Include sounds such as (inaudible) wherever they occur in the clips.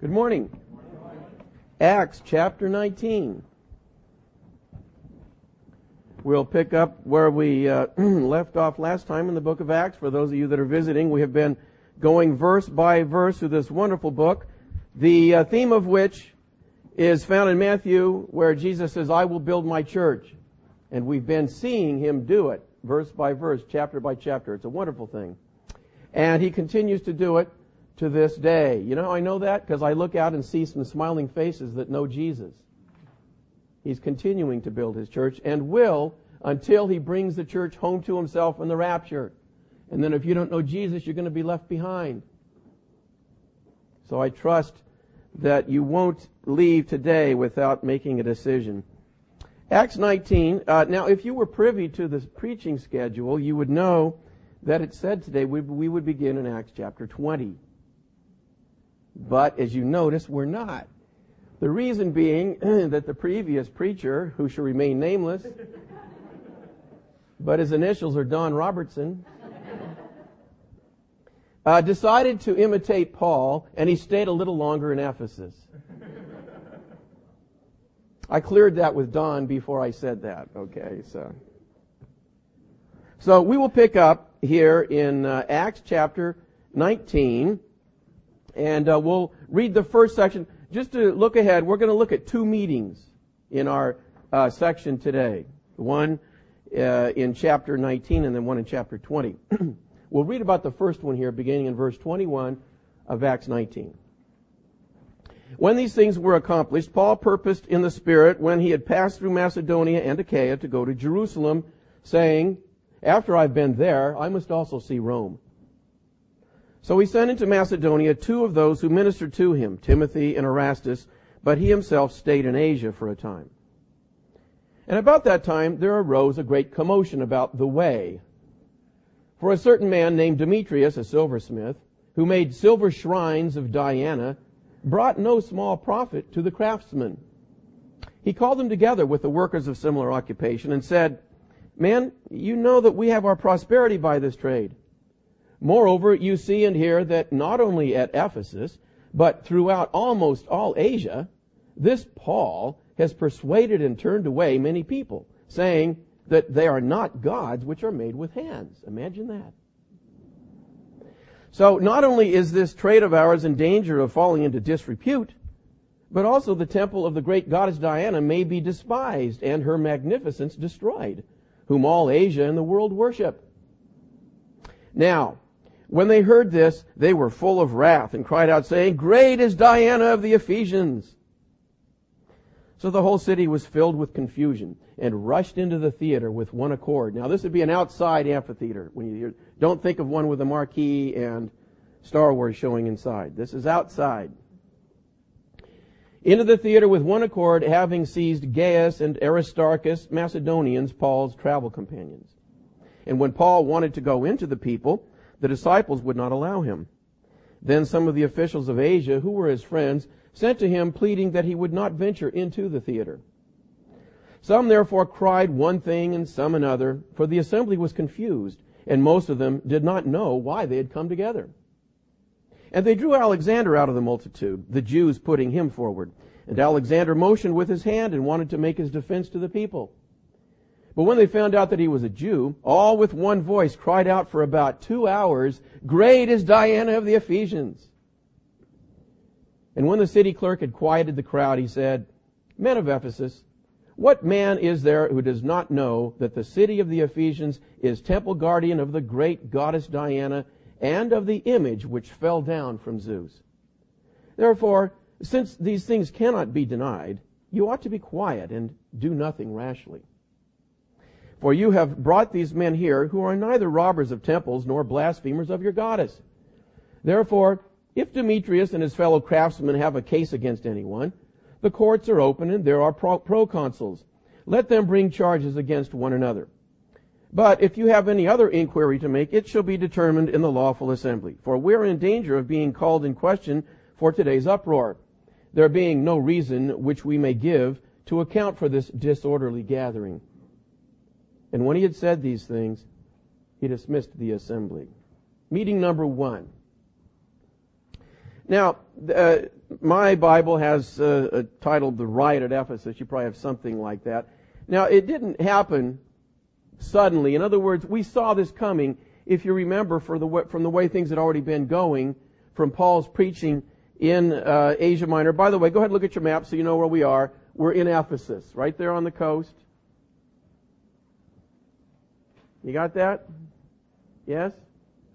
Good morning. Acts chapter 19. We'll pick up where we uh, (clears throat) left off last time in the book of Acts. For those of you that are visiting, we have been going verse by verse through this wonderful book, the uh, theme of which is found in Matthew where Jesus says, I will build my church. And we've been seeing him do it verse by verse, chapter by chapter. It's a wonderful thing. And he continues to do it to this day. You know, I know that because I look out and see some smiling faces that know Jesus. He's continuing to build his church and will until he brings the church home to himself in the rapture. And then if you don't know Jesus, you're going to be left behind. So I trust that you won't leave today without making a decision. Acts 19. Uh, now, if you were privy to this preaching schedule, you would know that it said today we, we would begin in Acts chapter 20. But as you notice, we're not. The reason being (clears throat) that the previous preacher, who shall remain nameless, but his initials are Don Robertson, uh, decided to imitate Paul, and he stayed a little longer in Ephesus. I cleared that with Don before I said that. Okay, so. So we will pick up here in uh, Acts chapter 19, and uh, we'll read the first section. Just to look ahead, we're going to look at two meetings in our uh, section today. One uh, in chapter 19 and then one in chapter 20. (clears throat) we'll read about the first one here beginning in verse 21 of Acts 19. When these things were accomplished, Paul purposed in the Spirit, when he had passed through Macedonia and Achaia, to go to Jerusalem, saying, After I've been there, I must also see Rome. So he sent into Macedonia two of those who ministered to him, Timothy and Erastus, but he himself stayed in Asia for a time. And about that time there arose a great commotion about the way. For a certain man named Demetrius, a silversmith, who made silver shrines of Diana, brought no small profit to the craftsmen. He called them together with the workers of similar occupation and said, Men, you know that we have our prosperity by this trade. Moreover, you see and hear that not only at Ephesus, but throughout almost all Asia, this Paul has persuaded and turned away many people, saying that they are not gods which are made with hands. Imagine that. So not only is this trade of ours in danger of falling into disrepute, but also the temple of the great goddess Diana may be despised and her magnificence destroyed, whom all Asia and the world worship. Now, when they heard this, they were full of wrath and cried out saying, Great is Diana of the Ephesians. So the whole city was filled with confusion and rushed into the theater with one accord. Now this would be an outside amphitheater. When you don't think of one with a marquee and Star Wars showing inside. This is outside. Into the theater with one accord, having seized Gaius and Aristarchus, Macedonians, Paul's travel companions. And when Paul wanted to go into the people, the disciples would not allow him. Then some of the officials of Asia, who were his friends, sent to him pleading that he would not venture into the theater. Some therefore cried one thing and some another, for the assembly was confused, and most of them did not know why they had come together. And they drew Alexander out of the multitude, the Jews putting him forward. And Alexander motioned with his hand and wanted to make his defense to the people. But when they found out that he was a Jew, all with one voice cried out for about two hours, Great is Diana of the Ephesians. And when the city clerk had quieted the crowd, he said, Men of Ephesus, what man is there who does not know that the city of the Ephesians is temple guardian of the great goddess Diana and of the image which fell down from Zeus? Therefore, since these things cannot be denied, you ought to be quiet and do nothing rashly. For you have brought these men here who are neither robbers of temples nor blasphemers of your goddess. Therefore, if Demetrius and his fellow craftsmen have a case against anyone, the courts are open and there are pro- proconsuls. Let them bring charges against one another. But if you have any other inquiry to make, it shall be determined in the lawful assembly. For we're in danger of being called in question for today's uproar, there being no reason which we may give to account for this disorderly gathering. And when he had said these things, he dismissed the assembly. Meeting number one. Now, uh, my Bible has uh, titled The Riot at Ephesus. You probably have something like that. Now, it didn't happen suddenly. In other words, we saw this coming, if you remember, the, from the way things had already been going, from Paul's preaching in uh, Asia Minor. By the way, go ahead and look at your map so you know where we are. We're in Ephesus, right there on the coast. You got that? Yes?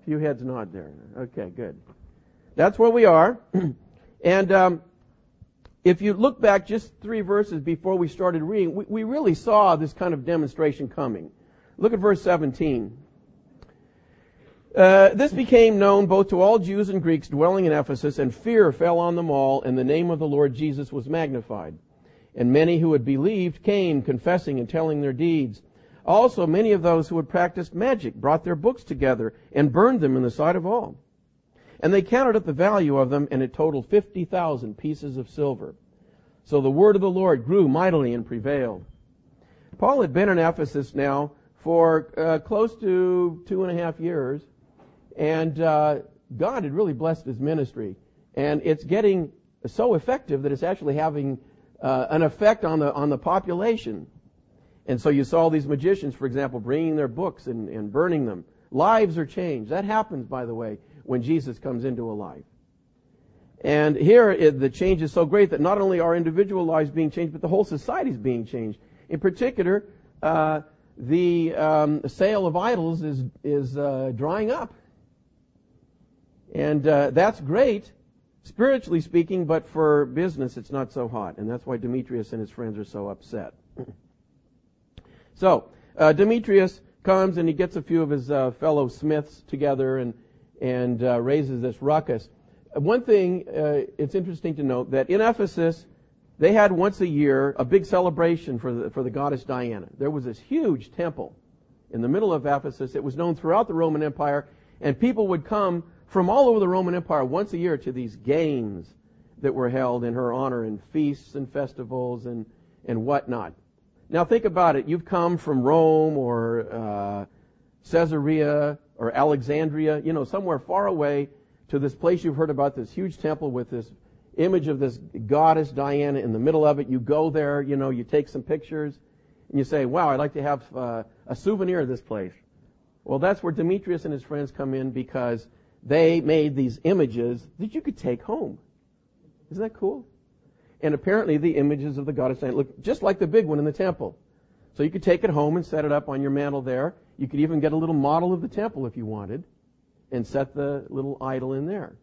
A few heads nod there. Okay, good. That's where we are. (clears throat) and um, if you look back just three verses before we started reading, we, we really saw this kind of demonstration coming. Look at verse 17. Uh, this became known both to all Jews and Greeks dwelling in Ephesus, and fear fell on them all, and the name of the Lord Jesus was magnified. And many who had believed came, confessing and telling their deeds. Also, many of those who had practiced magic brought their books together and burned them in the sight of all. And they counted up the value of them, and it totaled 50,000 pieces of silver. So the word of the Lord grew mightily and prevailed. Paul had been in Ephesus now for uh, close to two and a half years, and uh, God had really blessed his ministry. And it's getting so effective that it's actually having uh, an effect on the on the population. And so you saw these magicians, for example, bringing their books and, and burning them. Lives are changed. That happens, by the way when Jesus comes into a life. And here it, the change is so great that not only are individual lives being changed, but the whole society is being changed. In particular, uh, the um, sale of idols is is uh, drying up, and uh, that's great, spiritually speaking. But for business, it's not so hot, and that's why Demetrius and his friends are so upset. (laughs) so uh, Demetrius comes and he gets a few of his uh, fellow smiths together and and uh, raises this ruckus. One thing, uh, it's interesting to note that in Ephesus, they had once a year a big celebration for the, for the goddess Diana. There was this huge temple in the middle of Ephesus. It was known throughout the Roman Empire, and people would come from all over the Roman Empire once a year to these games that were held in her honor and feasts and festivals and, and whatnot. Now think about it. You've come from Rome or uh, Caesarea or Alexandria, you know, somewhere far away to this place you've heard about, this huge temple with this image of this goddess Diana in the middle of it. You go there, you know, you take some pictures, and you say, wow, I'd like to have uh, a souvenir of this place. Well, that's where Demetrius and his friends come in because they made these images that you could take home. Isn't that cool? And apparently the images of the goddess Diana look just like the big one in the temple. So you could take it home and set it up on your mantle there. You could even get a little model of the temple if you wanted and set the little idol in there.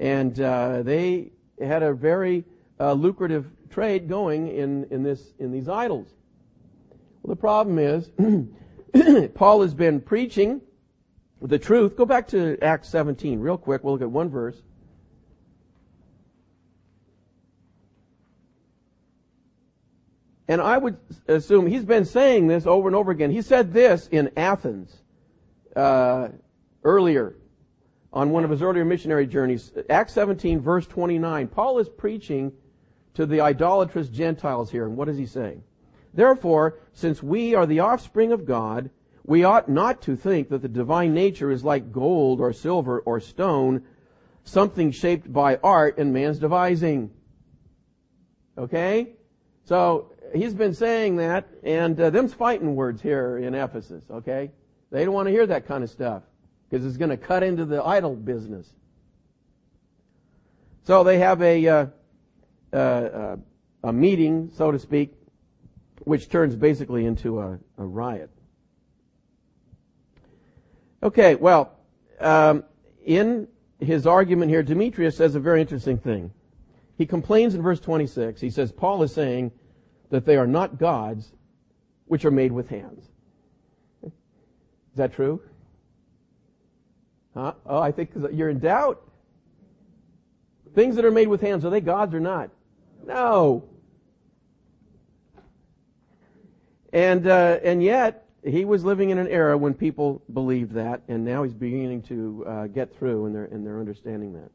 And uh, they had a very uh, lucrative trade going in, in, this, in these idols. Well, the problem is, (clears throat) Paul has been preaching the truth. Go back to Acts 17 real quick. We'll look at one verse. And I would assume he's been saying this over and over again. He said this in Athens uh, earlier on one of his earlier missionary journeys. Acts 17, verse 29. Paul is preaching to the idolatrous Gentiles here. And what is he saying? Therefore, since we are the offspring of God, we ought not to think that the divine nature is like gold or silver or stone, something shaped by art and man's devising. Okay? So, he's been saying that, and uh, them's fighting words here in Ephesus, okay? They don't want to hear that kind of stuff because it's going to cut into the idol business. So they have a, uh, uh, uh, a meeting, so to speak, which turns basically into a, a riot. Okay, well, um, in his argument here, Demetrius says a very interesting thing. He complains in verse 26. He says, Paul is saying, that they are not gods which are made with hands. Is that true? Huh? Oh, I think you're in doubt. Things that are made with hands, are they gods or not? No. And, uh, and yet, he was living in an era when people believed that, and now he's beginning to uh, get through, and they're, and they're understanding that.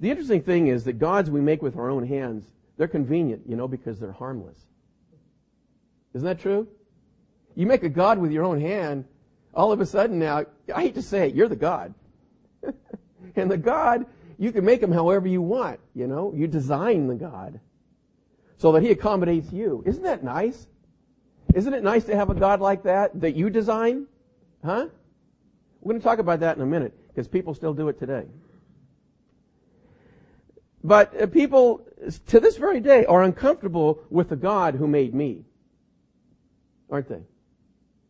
The interesting thing is that gods we make with our own hands they're convenient, you know, because they're harmless. Isn't that true? You make a God with your own hand, all of a sudden now, I hate to say it, you're the God. (laughs) and the God you can make him however you want, you know? You design the God so that he accommodates you. Isn't that nice? Isn't it nice to have a God like that that you design? Huh? We're going to talk about that in a minute because people still do it today. But uh, people to this very day are uncomfortable with the God who made me. Aren't they?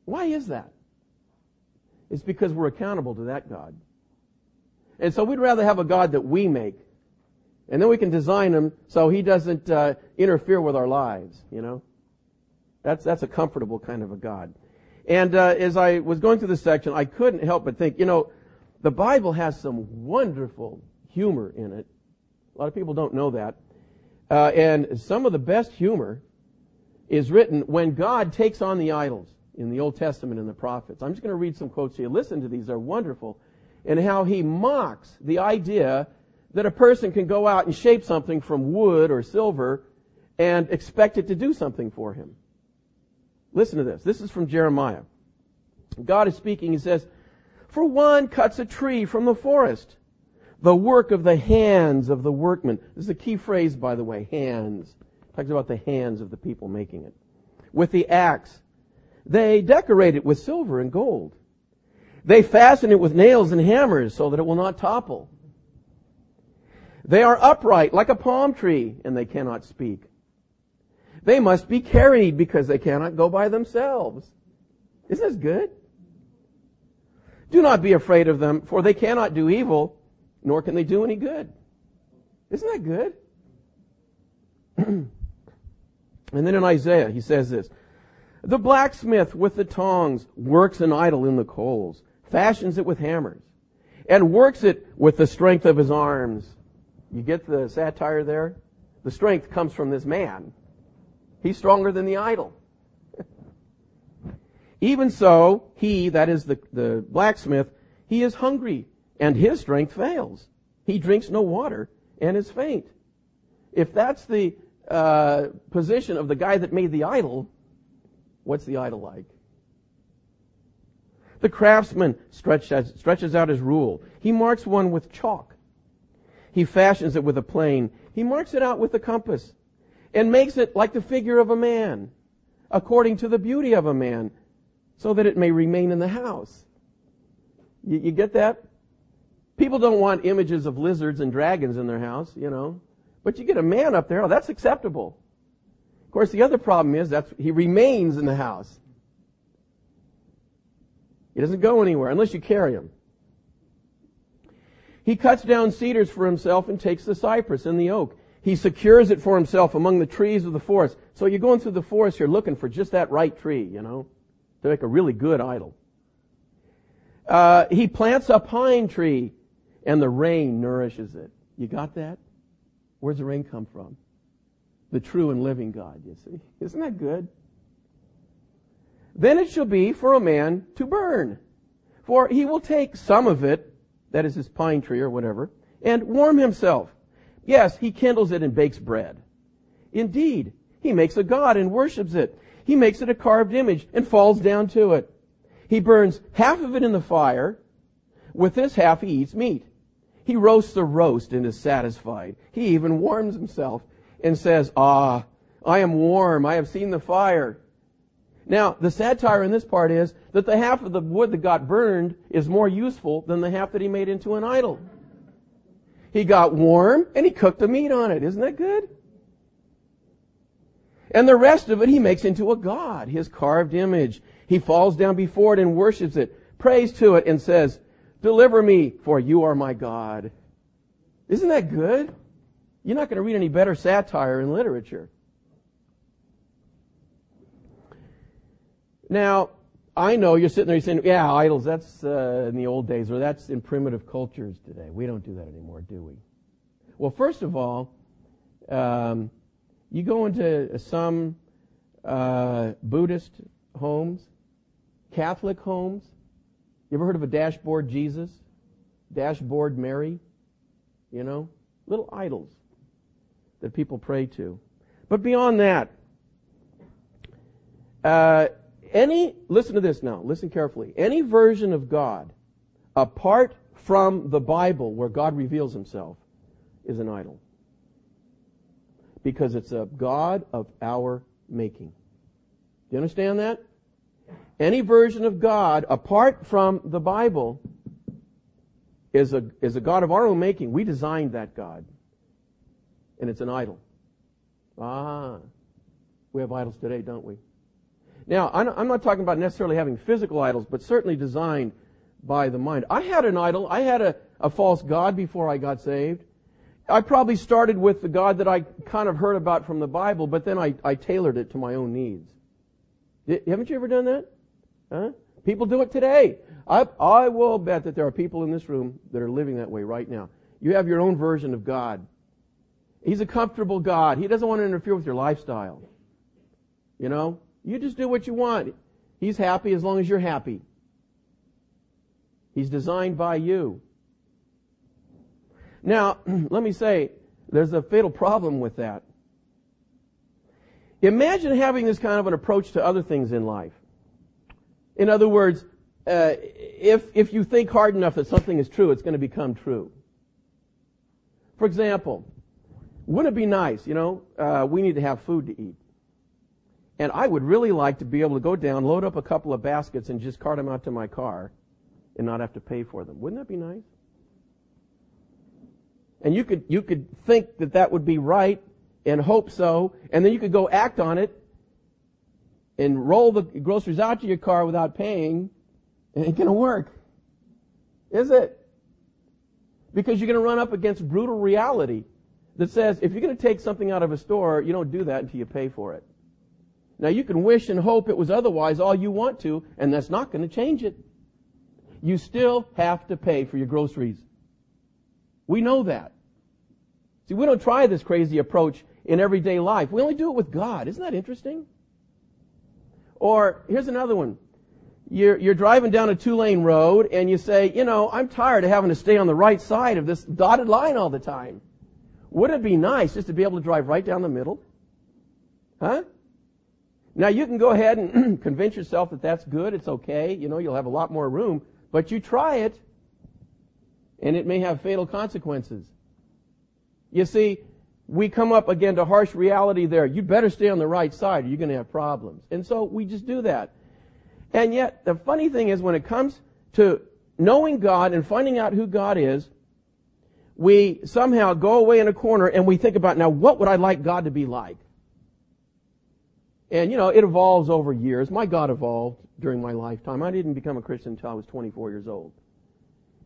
Why is that? It's because we're accountable to that God. And so we'd rather have a God that we make. And then we can design him so he doesn't uh, interfere with our lives, you know? That's, that's a comfortable kind of a God. And uh, as I was going through this section, I couldn't help but think, you know, the Bible has some wonderful humor in it. A lot of people don't know that. Uh, and some of the best humor is written when God takes on the idols in the Old Testament and the prophets. I'm just going to read some quotes here. Listen to these; they're wonderful, and how he mocks the idea that a person can go out and shape something from wood or silver and expect it to do something for him. Listen to this. This is from Jeremiah. God is speaking. He says, For one cuts a tree from the forest, the work of the hands of the workmen. This is a key phrase, by the way, hands. It talks about the hands of the people making it. With the axe. They decorate it with silver and gold. They fasten it with nails and hammers so that it will not topple. They are upright like a palm tree and they cannot speak. They must be carried because they cannot go by themselves. Isn't this good? Do not be afraid of them, for they cannot do evil, nor can they do any good. Isn't that good? (clears throat) and then in Isaiah, he says this The blacksmith with the tongs works an idol in the coals, fashions it with hammers, and works it with the strength of his arms. You get the satire there? The strength comes from this man. He's stronger than the idol. (laughs) Even so, he, that is the, the blacksmith, he is hungry and his strength fails. He drinks no water and is faint. If that's the uh, position of the guy that made the idol, what's the idol like? The craftsman stretches, stretches out his rule. He marks one with chalk. He fashions it with a plane. He marks it out with a compass and makes it like the figure of a man, according to the beauty of a man, so that it may remain in the house. You, you get that? People don't want images of lizards and dragons in their house, you know. But you get a man up there, oh, that's acceptable. Of course, the other problem is that he remains in the house. He doesn't go anywhere unless you carry him. He cuts down cedars for himself and takes the cypress and the oak. He secures it for himself among the trees of the forest. So you're going through the forest, you're looking for just that right tree, you know, to make a really good idol. Uh, he plants a pine tree and the rain nourishes it. You got that? Where's the rain come from? The true and living God, you see. (laughs) Isn't that good? Then it shall be for a man to burn. For he will take some of it, that is his pine tree or whatever, and warm himself. Yes, he kindles it and bakes bread. Indeed, he makes a god and worships it. He makes it a carved image and falls down to it. He burns half of it in the fire. With this half he eats meat. He roasts the roast and is satisfied. He even warms himself and says, Ah, I am warm. I have seen the fire. Now, the satire in this part is that the half of the wood that got burned is more useful than the half that he made into an idol. He got warm and he cooked the meat on it. Isn't that good? And the rest of it he makes into a god, his carved image. He falls down before it and worships it, prays to it and says, deliver me for you are my God. Isn't that good? You're not going to read any better satire in literature. Now, I know you're sitting there saying, yeah, idols, that's uh, in the old days, or that's in primitive cultures today. We don't do that anymore, do we? Well, first of all, um, you go into some uh, Buddhist homes, Catholic homes. You ever heard of a dashboard Jesus? Dashboard Mary? You know? Little idols that people pray to. But beyond that, uh, any, listen to this now, listen carefully. Any version of God apart from the Bible where God reveals himself is an idol. Because it's a God of our making. Do you understand that? Any version of God apart from the Bible is a, is a God of our own making. We designed that God. And it's an idol. Ah. We have idols today, don't we? Now, I'm not talking about necessarily having physical idols, but certainly designed by the mind. I had an idol. I had a, a false God before I got saved. I probably started with the God that I kind of heard about from the Bible, but then I, I tailored it to my own needs. Haven't you ever done that? Huh? People do it today. I, I will bet that there are people in this room that are living that way right now. You have your own version of God. He's a comfortable God. He doesn't want to interfere with your lifestyle. You know? You just do what you want. He's happy as long as you're happy. He's designed by you. Now, (clears throat) let me say, there's a fatal problem with that. Imagine having this kind of an approach to other things in life. In other words, uh, if, if you think hard enough that something is true, it's going to become true. For example, wouldn't it be nice, you know, uh, we need to have food to eat. And I would really like to be able to go down, load up a couple of baskets, and just cart them out to my car and not have to pay for them. Wouldn't that be nice? And you could, you could think that that would be right and hope so, and then you could go act on it and roll the groceries out to your car without paying, and it ain't gonna work. Is it? Because you're gonna run up against brutal reality that says if you're gonna take something out of a store, you don't do that until you pay for it. Now you can wish and hope it was otherwise all you want to, and that's not gonna change it. You still have to pay for your groceries. We know that. See, we don't try this crazy approach in everyday life. We only do it with God. Isn't that interesting? Or here's another one. You're, you're driving down a two lane road and you say, you know, I'm tired of having to stay on the right side of this dotted line all the time. Wouldn't it be nice just to be able to drive right down the middle? Huh? Now you can go ahead and (clears throat) convince yourself that that's good, it's okay, you know, you'll have a lot more room, but you try it, and it may have fatal consequences. You see, we come up again to harsh reality there. You'd better stay on the right side or you're going to have problems. And so we just do that. And yet, the funny thing is when it comes to knowing God and finding out who God is, we somehow go away in a corner and we think about, now what would I like God to be like? And you know, it evolves over years. My God evolved during my lifetime. I didn't become a Christian until I was 24 years old.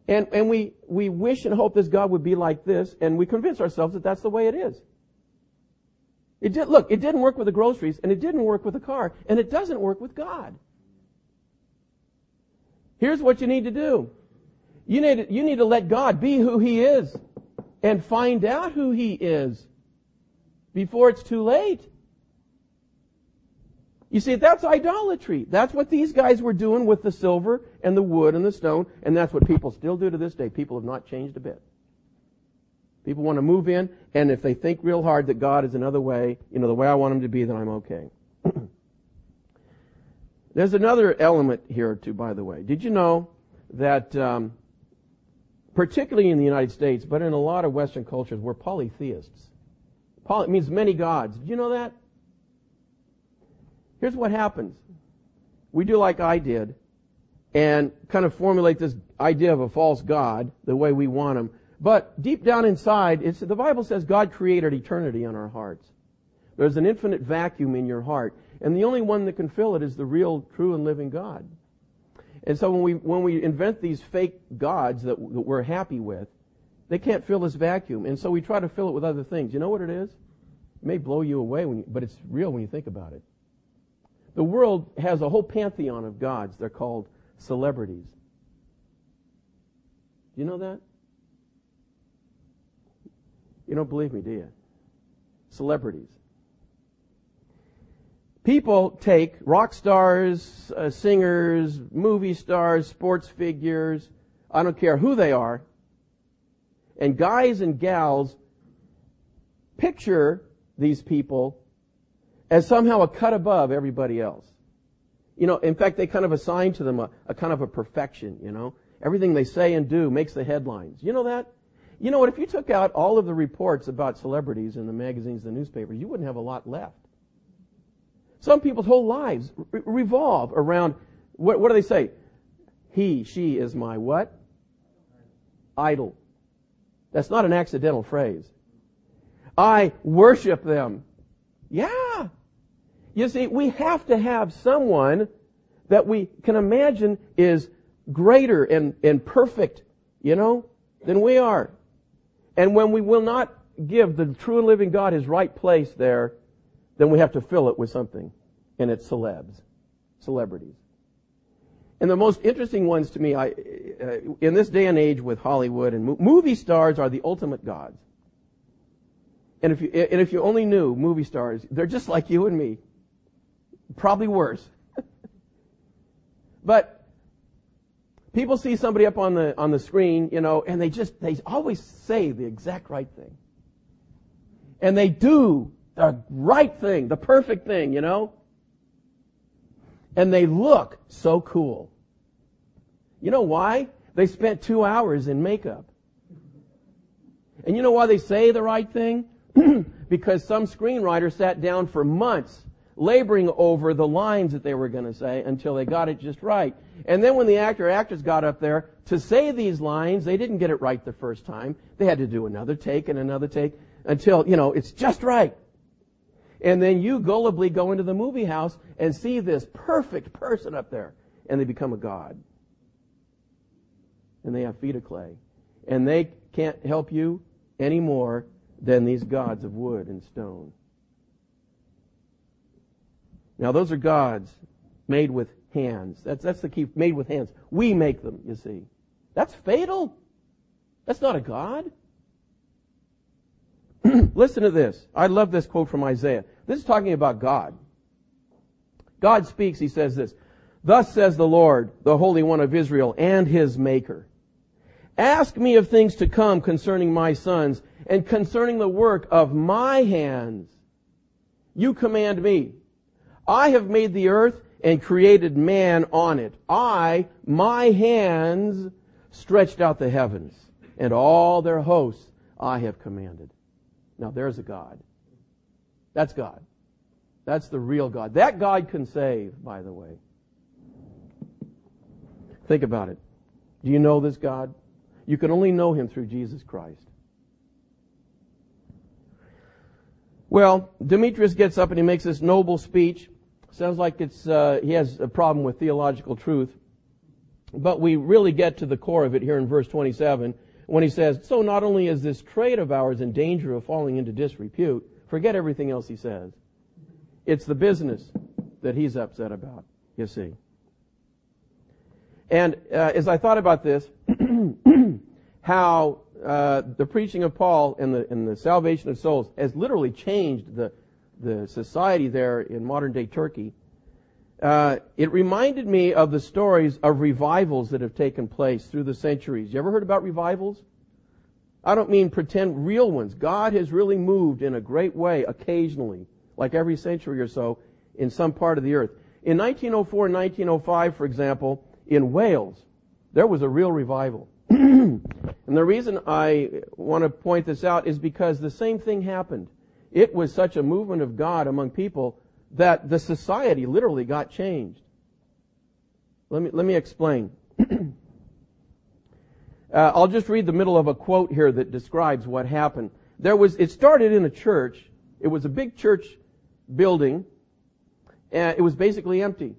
And, and we, we wish and hope this God would be like this, and we convince ourselves that that's the way it is. It did, look, it didn't work with the groceries, and it didn't work with the car, and it doesn't work with God. Here's what you need to do. You need, you need to let God be who He is, and find out who He is before it's too late. You see, that's idolatry. That's what these guys were doing with the silver and the wood and the stone, and that's what people still do to this day. People have not changed a bit. People want to move in, and if they think real hard that God is another way, you know, the way I want him to be, then I'm okay. (clears throat) There's another element here, too, by the way. Did you know that, um, particularly in the United States, but in a lot of Western cultures, we're polytheists? Poly means many gods. Did you know that? Here's what happens. We do like I did and kind of formulate this idea of a false God the way we want him. But deep down inside, the Bible says God created eternity in our hearts. There's an infinite vacuum in your heart. And the only one that can fill it is the real, true, and living God. And so when we, when we invent these fake gods that, that we're happy with, they can't fill this vacuum. And so we try to fill it with other things. You know what it is? It may blow you away, you, but it's real when you think about it. The world has a whole pantheon of gods. They're called celebrities. Do you know that? You don't believe me, do you? Celebrities. People take rock stars, uh, singers, movie stars, sports figures, I don't care who they are, and guys and gals picture these people as somehow a cut above everybody else. You know, in fact, they kind of assign to them a, a kind of a perfection, you know. everything they say and do makes the headlines. You know that? You know what? If you took out all of the reports about celebrities in the magazines the newspapers, you wouldn't have a lot left. Some people's whole lives re- revolve around what, what do they say? He, she is my what? Idol. That's not an accidental phrase. I worship them. Yeah. You see, we have to have someone that we can imagine is greater and, and perfect, you know, than we are. And when we will not give the true and living God his right place there, then we have to fill it with something. And it's celebs. Celebrities. And the most interesting ones to me, I, uh, in this day and age with Hollywood and mo- movie stars are the ultimate gods. And if you, and if you only knew movie stars, they're just like you and me. Probably worse. but people see somebody up on the, on the screen, you know, and they just, they always say the exact right thing. And they do the right thing, the perfect thing, you know? And they look so cool. You know why? They spent two hours in makeup. And you know why they say the right thing? (clears throat) because some screenwriter sat down for months laboring over the lines that they were going to say until they got it just right. And then when the actor or actress got up there to say these lines, they didn't get it right the first time. They had to do another take and another take until, you know, it's just right. And then you gullibly go into the movie house and see this perfect person up there and they become a god. And they have feet of clay. And they can't help you any more than these gods of wood and stone. Now those are gods made with hands. That's, that's the key. Made with hands. We make them, you see. That's fatal. That's not a God. (clears throat) Listen to this. I love this quote from Isaiah. This is talking about God. God speaks, he says this. Thus says the Lord, the Holy One of Israel and his Maker. Ask me of things to come concerning my sons and concerning the work of my hands. You command me. I have made the earth and created man on it. I, my hands, stretched out the heavens, and all their hosts I have commanded. Now there's a God. That's God. That's the real God. That God can save, by the way. Think about it. Do you know this God? You can only know him through Jesus Christ. Well, Demetrius gets up and he makes this noble speech. Sounds like it's uh, he has a problem with theological truth. But we really get to the core of it here in verse 27 when he says, So not only is this trade of ours in danger of falling into disrepute, forget everything else he says. It's the business that he's upset about, you see. And uh, as I thought about this, (clears throat) how uh, the preaching of Paul and the, and the salvation of souls has literally changed the, the society there in modern day Turkey, uh, it reminded me of the stories of revivals that have taken place through the centuries. You ever heard about revivals? I don't mean pretend real ones. God has really moved in a great way occasionally, like every century or so, in some part of the earth. In 1904 and 1905, for example, in Wales, there was a real revival. (clears throat) and the reason I want to point this out is because the same thing happened it was such a movement of God among people that the society literally got changed. Let me, let me explain. (clears throat) uh, I'll just read the middle of a quote here that describes what happened. There was, it started in a church. It was a big church building, and it was basically empty.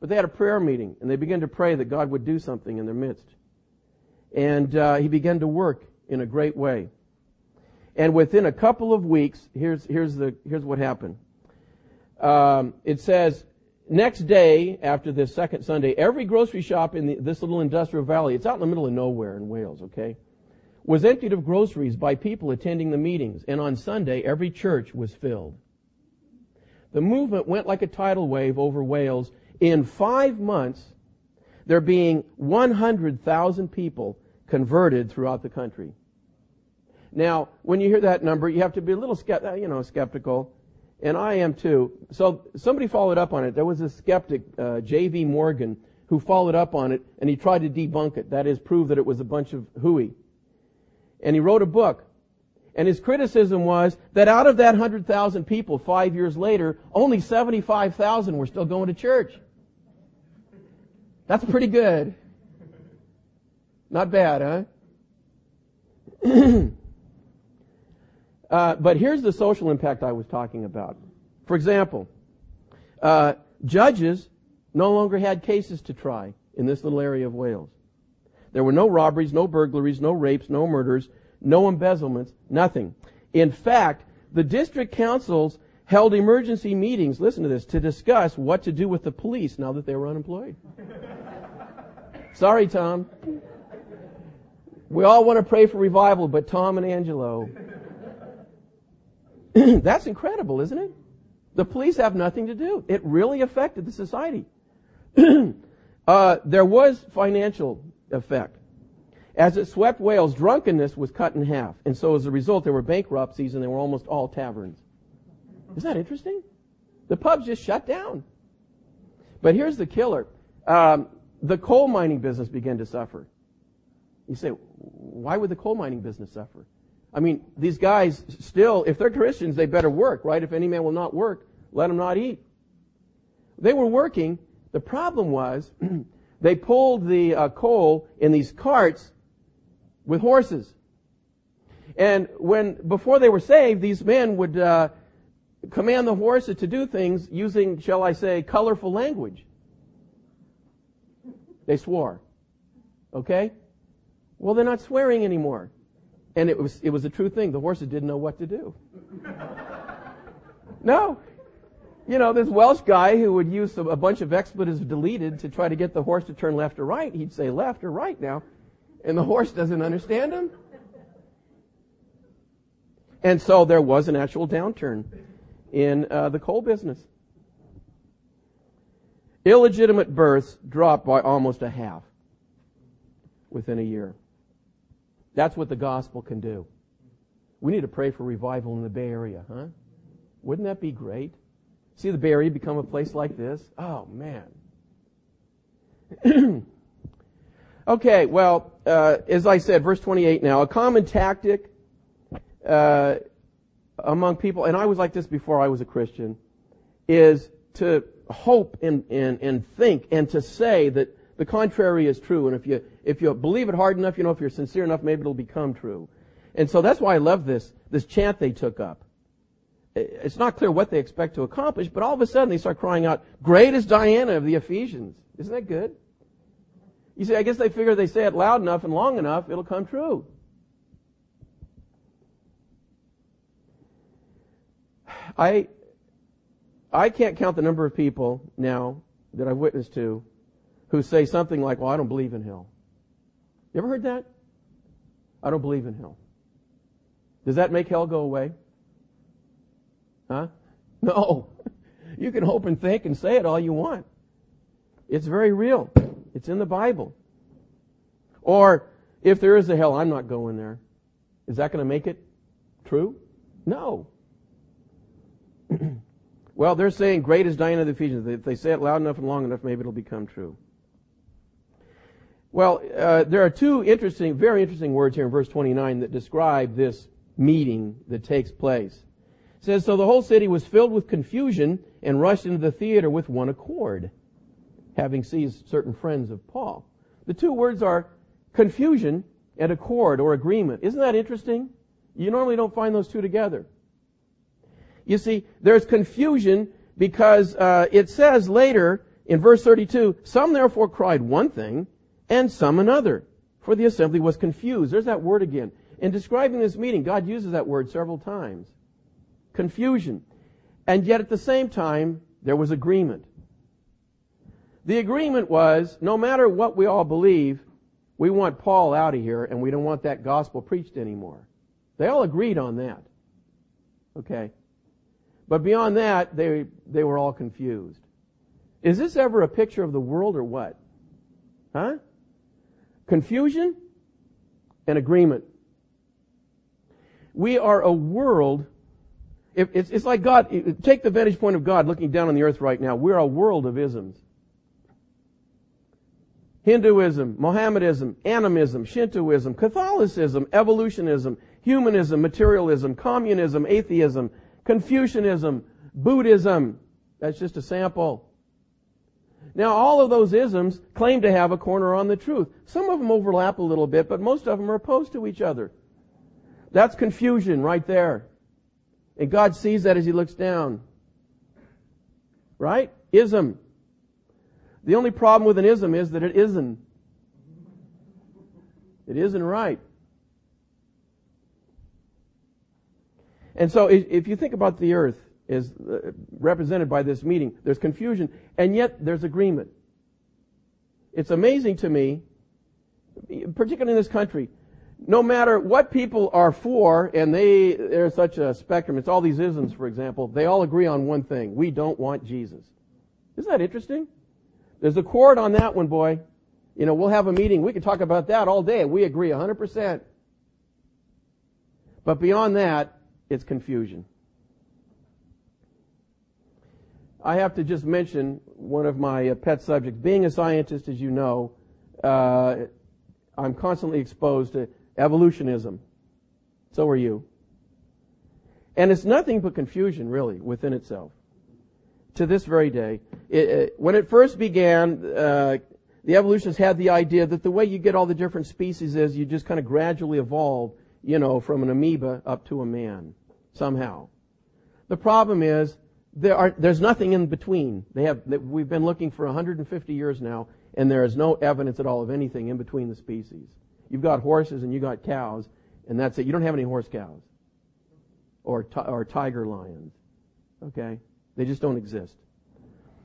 But they had a prayer meeting, and they began to pray that God would do something in their midst. And uh, he began to work in a great way. And within a couple of weeks, here's, here's, the, here's what happened. Um, it says, next day after this second Sunday, every grocery shop in the, this little industrial valley, it's out in the middle of nowhere in Wales, okay, was emptied of groceries by people attending the meetings. And on Sunday, every church was filled. The movement went like a tidal wave over Wales. In five months, there being 100,000 people converted throughout the country. Now, when you hear that number, you have to be a little uh, you know, skeptical, and I am too. So somebody followed up on it. There was a skeptic, uh, J.V. Morgan, who followed up on it and he tried to debunk it. That is, prove that it was a bunch of hooey. And he wrote a book. And his criticism was that out of that 100,000 people five years later, only 75,000 were still going to church. That's pretty good. Not bad, huh? (clears throat) uh, but here's the social impact I was talking about. For example, uh, judges no longer had cases to try in this little area of Wales. There were no robberies, no burglaries, no rapes, no murders, no embezzlements, nothing. In fact, the district councils held emergency meetings, listen to this, to discuss what to do with the police now that they were unemployed. (laughs) Sorry, Tom. We all want to pray for revival, but Tom and Angelo. (clears throat) That's incredible, isn't it? The police have nothing to do. It really affected the society. (clears throat) uh, there was financial effect. As it swept Wales, drunkenness was cut in half. And so as a result, there were bankruptcies and they were almost all taverns. Isn't that interesting? The pubs just shut down. But here's the killer. Um, the coal mining business began to suffer. You say, why would the coal mining business suffer? I mean, these guys still, if they're Christians, they better work, right? If any man will not work, let him not eat. They were working. The problem was, (clears throat) they pulled the uh, coal in these carts with horses. And when, before they were saved, these men would uh, command the horses to do things using, shall I say, colorful language. They swore. Okay? Well, they're not swearing anymore. And it was, it was a true thing. The horses didn't know what to do. (laughs) no. You know, this Welsh guy who would use a bunch of expletives deleted to try to get the horse to turn left or right, he'd say left or right now, and the horse doesn't understand him. And so there was an actual downturn in uh, the coal business. Illegitimate births dropped by almost a half within a year. That's what the gospel can do. We need to pray for revival in the Bay Area, huh? Wouldn't that be great? See the Bay Area become a place like this? Oh, man. (clears throat) okay, well, uh, as I said, verse 28 now, a common tactic uh, among people, and I was like this before I was a Christian, is to hope and, and, and think and to say that the contrary is true. And if you, if you believe it hard enough, you know, if you're sincere enough, maybe it'll become true. And so that's why I love this, this chant they took up. It's not clear what they expect to accomplish, but all of a sudden they start crying out, great is Diana of the Ephesians. Isn't that good? You see, I guess they figure they say it loud enough and long enough, it'll come true. I, I can't count the number of people now that I've witnessed to who say something like, well, I don't believe in hell. You ever heard that? I don't believe in hell. Does that make hell go away? Huh? (laughs) No. (laughs) You can hope and think and say it all you want. It's very real. It's in the Bible. Or, if there is a hell, I'm not going there. Is that going to make it true? No. (clears throat) well, they're saying, great is Diana of the Ephesians. If they say it loud enough and long enough, maybe it'll become true. Well, uh, there are two interesting, very interesting words here in verse 29 that describe this meeting that takes place. It says, So the whole city was filled with confusion and rushed into the theater with one accord, having seized certain friends of Paul. The two words are confusion and accord or agreement. Isn't that interesting? You normally don't find those two together. You see, there's confusion because uh, it says later in verse 32, some therefore cried one thing, and some another. For the assembly was confused. There's that word again. In describing this meeting, God uses that word several times. Confusion. And yet at the same time, there was agreement. The agreement was, no matter what we all believe, we want Paul out of here and we don't want that gospel preached anymore. They all agreed on that. Okay. But beyond that, they, they were all confused. Is this ever a picture of the world or what? Huh? Confusion and agreement. We are a world, it's, like God, take the vantage point of God looking down on the earth right now. We're a world of isms. Hinduism, Mohammedanism, animism, Shintoism, Catholicism, evolutionism, humanism, materialism, communism, atheism, Confucianism, Buddhism. That's just a sample. Now, all of those isms claim to have a corner on the truth. Some of them overlap a little bit, but most of them are opposed to each other. That's confusion right there. And God sees that as He looks down. Right? Ism. The only problem with an ism is that it isn't. It isn't right. And so if you think about the earth as uh, represented by this meeting, there's confusion and yet there's agreement. It's amazing to me, particularly in this country, no matter what people are for, and they, there's such a spectrum, it's all these isms, for example, they all agree on one thing. We don't want Jesus. Isn't that interesting? There's a chord on that one, boy. You know, we'll have a meeting. We can talk about that all day. We agree 100%. But beyond that, it's confusion. I have to just mention one of my uh, pet subjects. Being a scientist, as you know, uh, I'm constantly exposed to evolutionism. So are you. And it's nothing but confusion, really, within itself. To this very day. It, it, when it first began, uh, the evolutionists had the idea that the way you get all the different species is you just kind of gradually evolve, you know, from an amoeba up to a man, somehow. The problem is, there are, there's nothing in between. They have, we've been looking for 150 years now, and there is no evidence at all of anything in between the species. You've got horses and you got cows, and that's it. You don't have any horse cows or or tiger lions. Okay, they just don't exist.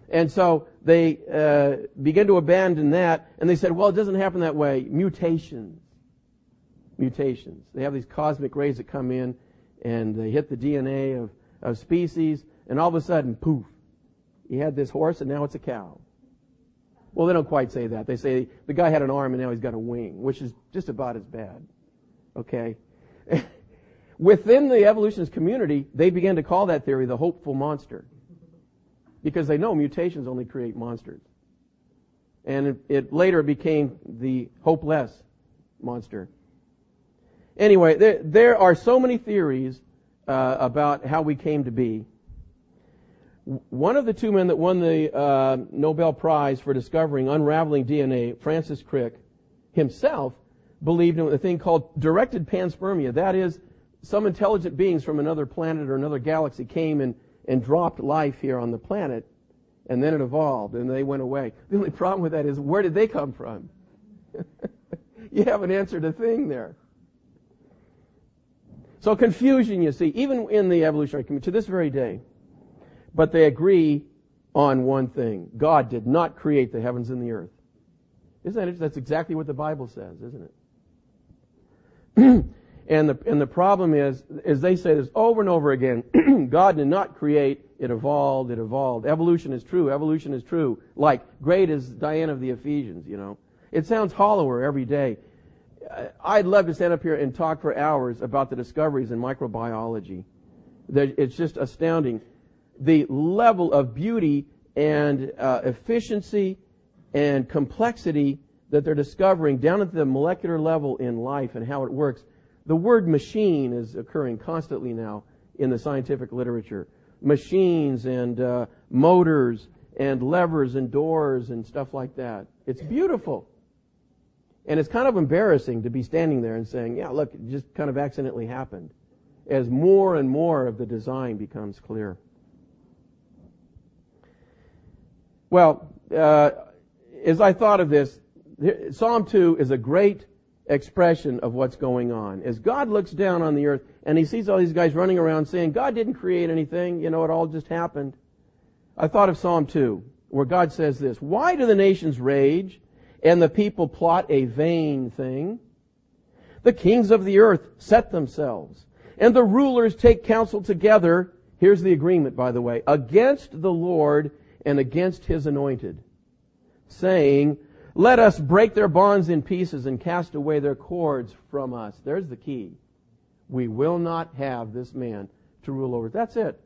And so they uh, begin to abandon that, and they said, "Well, it doesn't happen that way. Mutations, mutations. They have these cosmic rays that come in, and they hit the DNA of of species, and all of a sudden, poof, he had this horse, and now it's a cow." Well, they don't quite say that. They say the guy had an arm and now he's got a wing, which is just about as bad. Okay? (laughs) Within the evolutionist community, they began to call that theory the hopeful monster. Because they know mutations only create monsters. And it, it later became the hopeless monster. Anyway, there, there are so many theories uh, about how we came to be. One of the two men that won the uh, Nobel Prize for discovering unraveling DNA, Francis Crick, himself believed in a thing called directed panspermia. That is, some intelligent beings from another planet or another galaxy came and, and dropped life here on the planet, and then it evolved, and they went away. The only problem with that is, where did they come from? (laughs) you haven't answered a thing there. So confusion, you see, even in the evolutionary community, to this very day, but they agree on one thing. God did not create the heavens and the earth. Isn't that interesting? That's exactly what the Bible says, isn't it? (clears throat) and the and the problem is, is they say this over and over again. (clears throat) God did not create; it evolved. It evolved. Evolution is true. Evolution is true. Like great as Diana of the Ephesians, you know. It sounds hollower every day. Uh, I'd love to stand up here and talk for hours about the discoveries in microbiology. It's just astounding the level of beauty and uh, efficiency and complexity that they're discovering down at the molecular level in life and how it works. The word machine is occurring constantly now in the scientific literature. Machines and uh, motors and levers and doors and stuff like that. It's beautiful. And it's kind of embarrassing to be standing there and saying, yeah, look, it just kind of accidentally happened as more and more of the design becomes clear. Well, uh, as I thought of this, Psalm 2 is a great expression of what's going on. As God looks down on the earth and he sees all these guys running around saying, God didn't create anything, you know, it all just happened. I thought of Psalm 2, where God says this, Why do the nations rage and the people plot a vain thing? The kings of the earth set themselves and the rulers take counsel together. Here's the agreement, by the way, against the Lord and against his anointed, saying, Let us break their bonds in pieces and cast away their cords from us. There's the key. We will not have this man to rule over. That's it.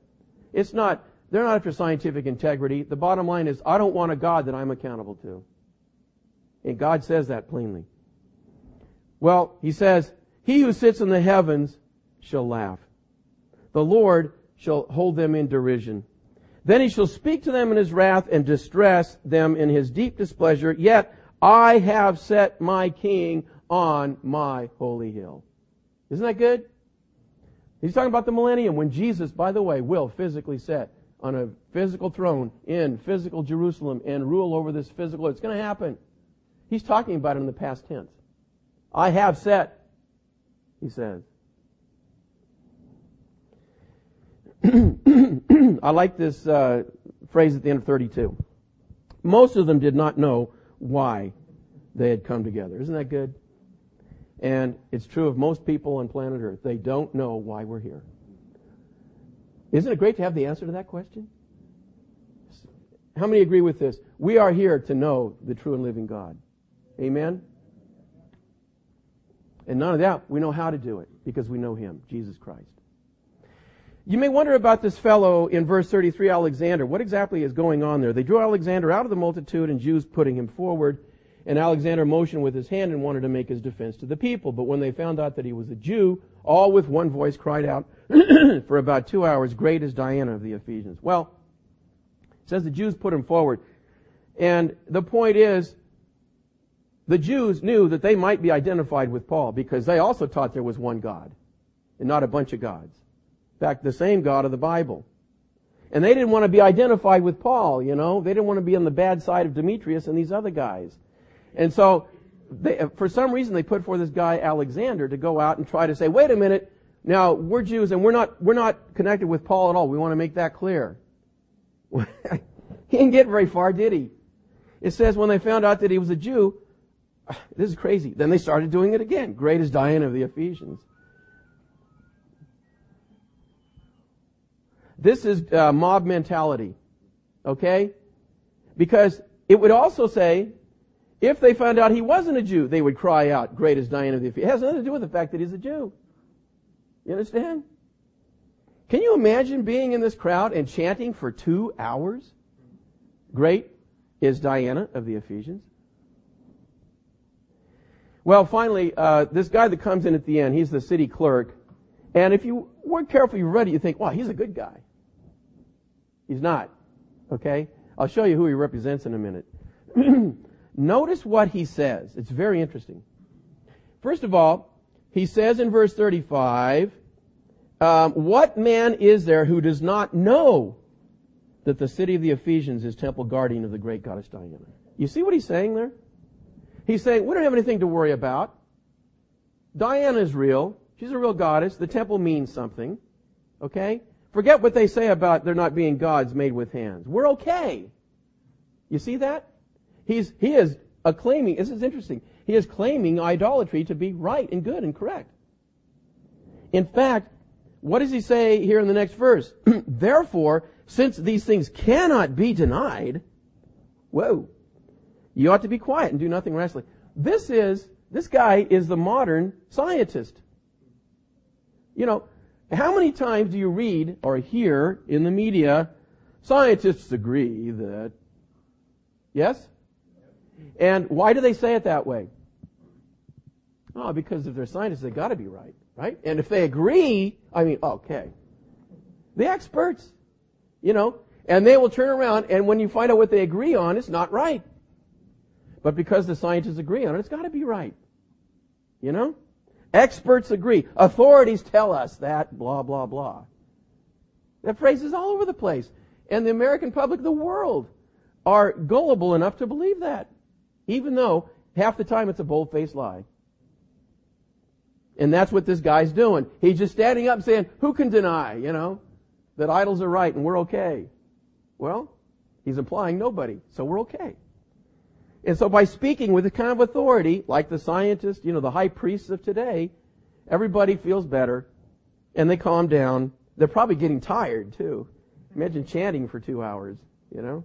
It's not, they're not after scientific integrity. The bottom line is, I don't want a God that I'm accountable to. And God says that plainly. Well, he says, He who sits in the heavens shall laugh. The Lord shall hold them in derision. Then he shall speak to them in his wrath and distress them in his deep displeasure. Yet I have set my king on my holy hill. Isn't that good? He's talking about the millennium when Jesus, by the way, will physically sit on a physical throne in physical Jerusalem and rule over this physical. It's going to happen. He's talking about it in the past tense. I have set, he says. (clears throat) I like this uh, phrase at the end of 32. Most of them did not know why they had come together. Isn't that good? And it's true of most people on planet Earth. They don't know why we're here. Isn't it great to have the answer to that question? How many agree with this? We are here to know the true and living God. Amen? And none of that, we know how to do it because we know Him, Jesus Christ. You may wonder about this fellow in verse 33, Alexander. What exactly is going on there? They drew Alexander out of the multitude and Jews putting him forward. And Alexander motioned with his hand and wanted to make his defense to the people. But when they found out that he was a Jew, all with one voice cried out (clears throat) for about two hours, Great is Diana of the Ephesians. Well, it says the Jews put him forward. And the point is, the Jews knew that they might be identified with Paul because they also taught there was one God and not a bunch of gods. In fact, the same God of the Bible. And they didn't want to be identified with Paul, you know. They didn't want to be on the bad side of Demetrius and these other guys. And so, they, for some reason, they put for this guy Alexander to go out and try to say, wait a minute, now we're Jews and we're not, we're not connected with Paul at all. We want to make that clear. (laughs) he didn't get very far, did he? It says when they found out that he was a Jew, (sighs) this is crazy. Then they started doing it again. Great is Diana of the Ephesians. This is uh, mob mentality. Okay? Because it would also say, if they found out he wasn't a Jew, they would cry out, Great is Diana of the Ephesians. It has nothing to do with the fact that he's a Jew. You understand? Can you imagine being in this crowd and chanting for two hours? Great is Diana of the Ephesians. Well, finally, uh, this guy that comes in at the end, he's the city clerk. And if you weren't careful, you read it, you think, wow, he's a good guy. He's not. Okay? I'll show you who he represents in a minute. (clears throat) Notice what he says. It's very interesting. First of all, he says in verse 35, um, what man is there who does not know that the city of the Ephesians is temple guardian of the great goddess Diana? You see what he's saying there? He's saying, we don't have anything to worry about. Diana is real. She's a real goddess. The temple means something. Okay? Forget what they say about there not being gods made with hands. We're okay. You see that? He's, he is claiming, this is interesting, he is claiming idolatry to be right and good and correct. In fact, what does he say here in the next verse? (clears throat) Therefore, since these things cannot be denied, whoa, you ought to be quiet and do nothing rashly. This is, this guy is the modern scientist. You know, how many times do you read or hear in the media, scientists agree that, yes? And why do they say it that way? Oh, because if they're scientists, they gotta be right, right? And if they agree, I mean, okay. The experts, you know, and they will turn around and when you find out what they agree on, it's not right. But because the scientists agree on it, it's got to be right. You know? Experts agree. Authorities tell us that, blah, blah, blah. That phrase is all over the place. And the American public, the world, are gullible enough to believe that. Even though half the time it's a bold-faced lie. And that's what this guy's doing. He's just standing up saying, who can deny, you know, that idols are right and we're okay? Well, he's implying nobody, so we're okay. And so by speaking with a kind of authority, like the scientists, you know, the high priests of today, everybody feels better and they calm down. They're probably getting tired too. Imagine chanting for two hours, you know?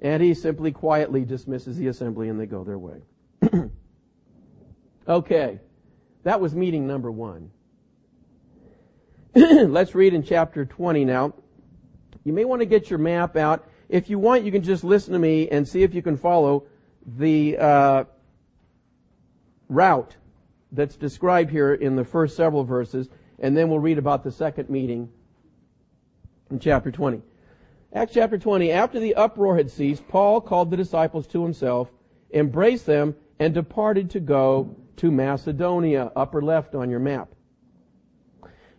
And he simply quietly dismisses the assembly and they go their way. (clears throat) okay. That was meeting number one. (clears throat) Let's read in chapter 20 now. You may want to get your map out. If you want, you can just listen to me and see if you can follow the uh, route that's described here in the first several verses, and then we'll read about the second meeting in chapter 20. Acts chapter 20, after the uproar had ceased, Paul called the disciples to himself, embraced them, and departed to go to Macedonia, upper left on your map.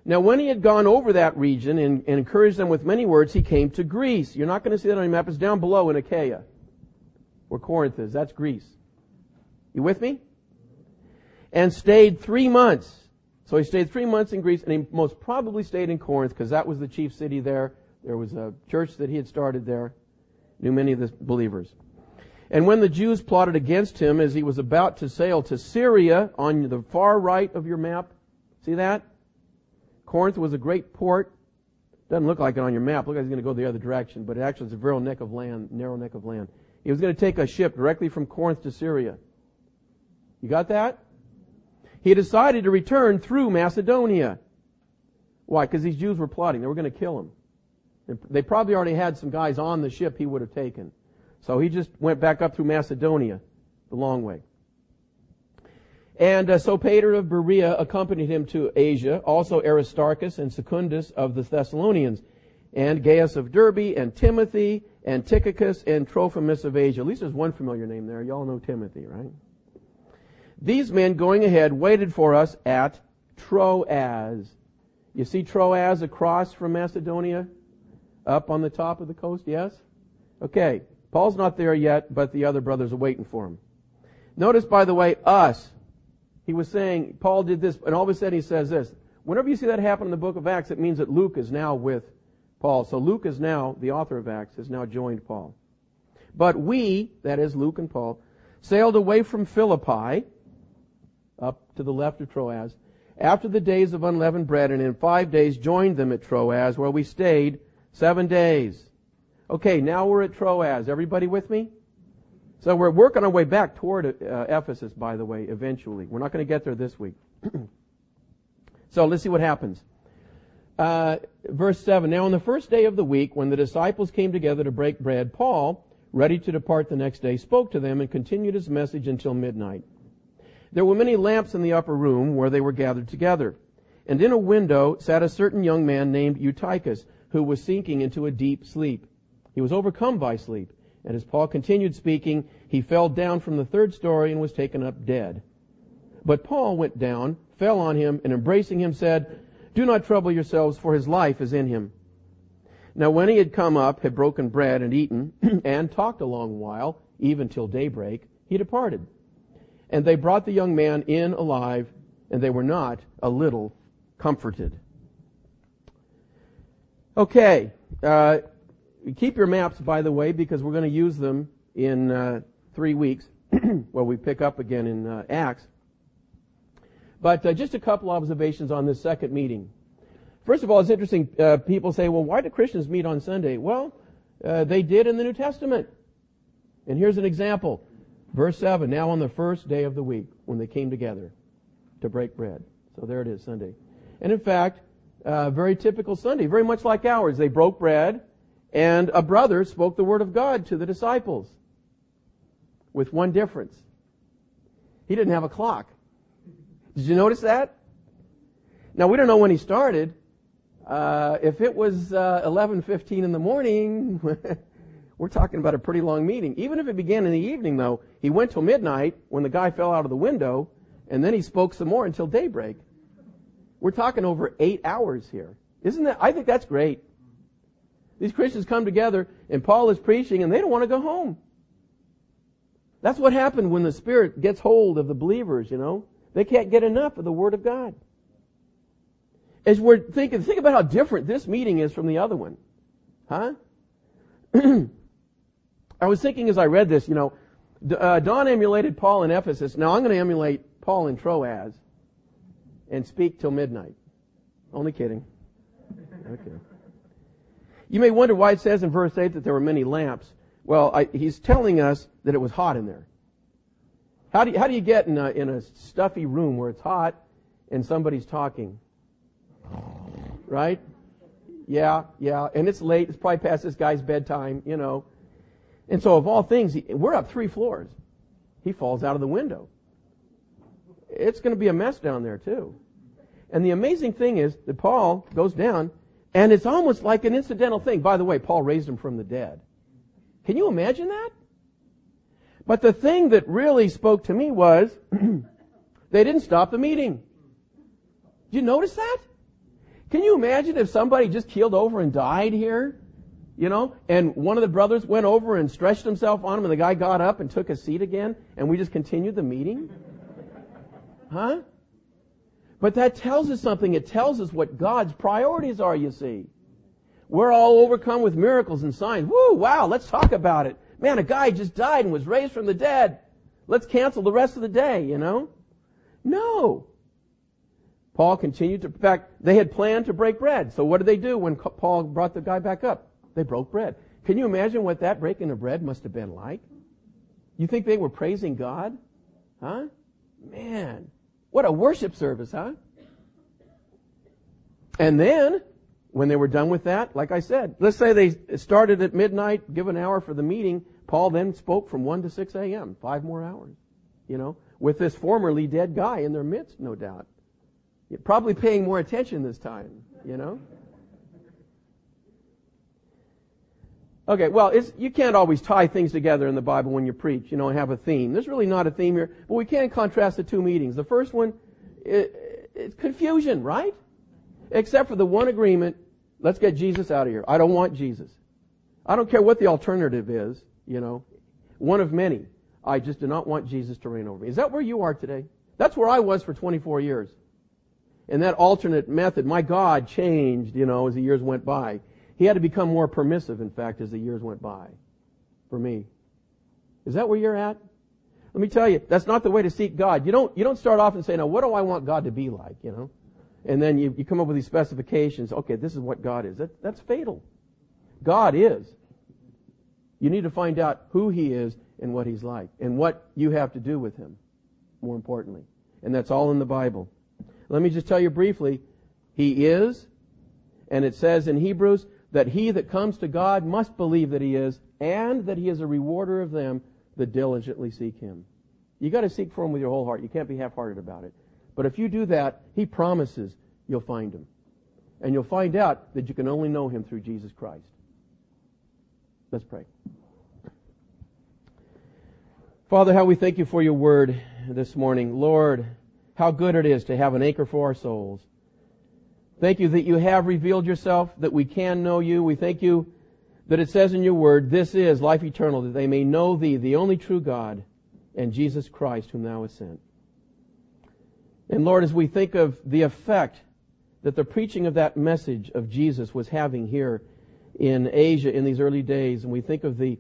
Now, when he had gone over that region and, and encouraged them with many words, he came to Greece. You're not going to see that on your map. It's down below in Achaia, where Corinth is. That's Greece. You with me? And stayed three months. So he stayed three months in Greece, and he most probably stayed in Corinth because that was the chief city there. There was a church that he had started there. Knew many of the believers. And when the Jews plotted against him as he was about to sail to Syria on the far right of your map, see that? Corinth was a great port. Doesn't look like it on your map. Look like he's going to go the other direction, but it actually is a very neck of land, narrow neck of land. He was going to take a ship directly from Corinth to Syria. You got that? He decided to return through Macedonia. Why? Because these Jews were plotting. They were going to kill him. They probably already had some guys on the ship he would have taken. So he just went back up through Macedonia, the long way. And uh, Sopater of Berea accompanied him to Asia, also Aristarchus and Secundus of the Thessalonians, and Gaius of Derbe, and Timothy, and Tychicus, and Trophimus of Asia. At least there's one familiar name there. Y'all know Timothy, right? These men going ahead waited for us at Troas. You see Troas across from Macedonia? Up on the top of the coast, yes? Okay. Paul's not there yet, but the other brothers are waiting for him. Notice, by the way, us. He was saying, Paul did this, and all of a sudden he says this. Whenever you see that happen in the book of Acts, it means that Luke is now with Paul. So Luke is now, the author of Acts, has now joined Paul. But we, that is Luke and Paul, sailed away from Philippi, up to the left of Troas, after the days of unleavened bread, and in five days joined them at Troas, where we stayed seven days. Okay, now we're at Troas. Everybody with me? So we're working our way back toward uh, Ephesus, by the way, eventually. We're not going to get there this week. (clears throat) so let's see what happens. Uh, verse 7. Now on the first day of the week, when the disciples came together to break bread, Paul, ready to depart the next day, spoke to them and continued his message until midnight. There were many lamps in the upper room where they were gathered together. And in a window sat a certain young man named Eutychus, who was sinking into a deep sleep. He was overcome by sleep. And as Paul continued speaking, he fell down from the third story and was taken up dead. But Paul went down, fell on him, and embracing him said, Do not trouble yourselves, for his life is in him. Now when he had come up, had broken bread and eaten, (clears throat) and talked a long while, even till daybreak, he departed. And they brought the young man in alive, and they were not a little comforted. Okay, uh, keep your maps, by the way, because we're going to use them in uh, three weeks, (clears throat) where we pick up again in uh, Acts. But uh, just a couple observations on this second meeting. First of all, it's interesting. Uh, people say, "Well, why do Christians meet on Sunday?" Well, uh, they did in the New Testament. And here's an example. Verse 7, now on the first day of the week, when they came together to break bread. So there it is, Sunday. And in fact, uh, very typical Sunday, very much like ours. They broke bread, and a brother spoke the word of God to the disciples with one difference. He didn't have a clock. Did you notice that? Now we don't know when he started. Uh, if it was uh, 11:15 in the morning, (laughs) we're talking about a pretty long meeting. Even if it began in the evening, though, he went till midnight when the guy fell out of the window, and then he spoke some more until daybreak. We're talking over eight hours here. Isn't that? I think that's great. These Christians come together and Paul is preaching and they don't want to go home. That's what happened when the Spirit gets hold of the believers, you know. They can't get enough of the Word of God. As we're thinking, think about how different this meeting is from the other one. Huh? (clears throat) I was thinking as I read this, you know, uh, Don emulated Paul in Ephesus. Now I'm going to emulate Paul in Troas and speak till midnight. Only kidding. Okay. You may wonder why it says in verse 8 that there were many lamps. Well, I, he's telling us that it was hot in there. How do you, how do you get in a, in a stuffy room where it's hot and somebody's talking? Right? Yeah, yeah. And it's late. It's probably past this guy's bedtime, you know. And so of all things, we're up three floors. he falls out of the window. It's going to be a mess down there too. And the amazing thing is that Paul goes down and it's almost like an incidental thing. By the way, Paul raised him from the dead. Can you imagine that? But the thing that really spoke to me was (clears throat) they didn't stop the meeting. Did you notice that? Can you imagine if somebody just keeled over and died here? You know, and one of the brothers went over and stretched himself on him and the guy got up and took a seat again and we just continued the meeting? Huh? But that tells us something. It tells us what God's priorities are, you see. We're all overcome with miracles and signs. Woo, wow, let's talk about it. Man, a guy just died and was raised from the dead. Let's cancel the rest of the day, you know? No. Paul continued to, in fact, they had planned to break bread. So what did they do when Paul brought the guy back up? They broke bread. Can you imagine what that breaking of bread must have been like? You think they were praising God? Huh? Man, what a worship service, huh? And then, when they were done with that, like I said, let's say they started at midnight, give an hour for the meeting. Paul then spoke from 1 to 6 a.m., five more hours, you know, with this formerly dead guy in their midst, no doubt. Probably paying more attention this time, you know? Okay, well, you can't always tie things together in the Bible when you preach, you know, and have a theme. There's really not a theme here, but we can contrast the two meetings. The first one, it, it's confusion, right? Except for the one agreement, let's get Jesus out of here. I don't want Jesus. I don't care what the alternative is, you know, one of many. I just do not want Jesus to reign over me. Is that where you are today? That's where I was for 24 years. And that alternate method, my God changed, you know, as the years went by. He had to become more permissive, in fact, as the years went by. For me. Is that where you're at? Let me tell you, that's not the way to seek God. You don't, you don't start off and say, now what do I want God to be like, you know? And then you, you come up with these specifications. Okay, this is what God is. That, that's fatal. God is. You need to find out who He is and what He's like and what you have to do with Him, more importantly. And that's all in the Bible. Let me just tell you briefly. He is, and it says in Hebrews, that he that comes to God must believe that he is, and that he is a rewarder of them that diligently seek him. You gotta seek for him with your whole heart. You can't be half-hearted about it. But if you do that, he promises you'll find him. And you'll find out that you can only know him through Jesus Christ. Let's pray. Father, how we thank you for your word this morning. Lord, how good it is to have an anchor for our souls. Thank you that you have revealed yourself, that we can know you. We thank you that it says in your word, this is life eternal, that they may know thee, the only true God, and Jesus Christ, whom thou hast sent. And Lord, as we think of the effect that the preaching of that message of Jesus was having here in Asia in these early days, and we think of the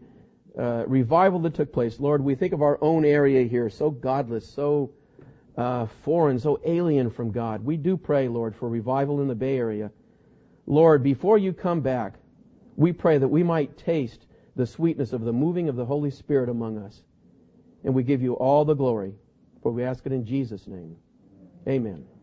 uh, revival that took place, Lord, we think of our own area here, so godless, so uh, foreign, so alien from God. We do pray, Lord, for revival in the Bay Area. Lord, before you come back, we pray that we might taste the sweetness of the moving of the Holy Spirit among us. And we give you all the glory, for we ask it in Jesus' name. Amen.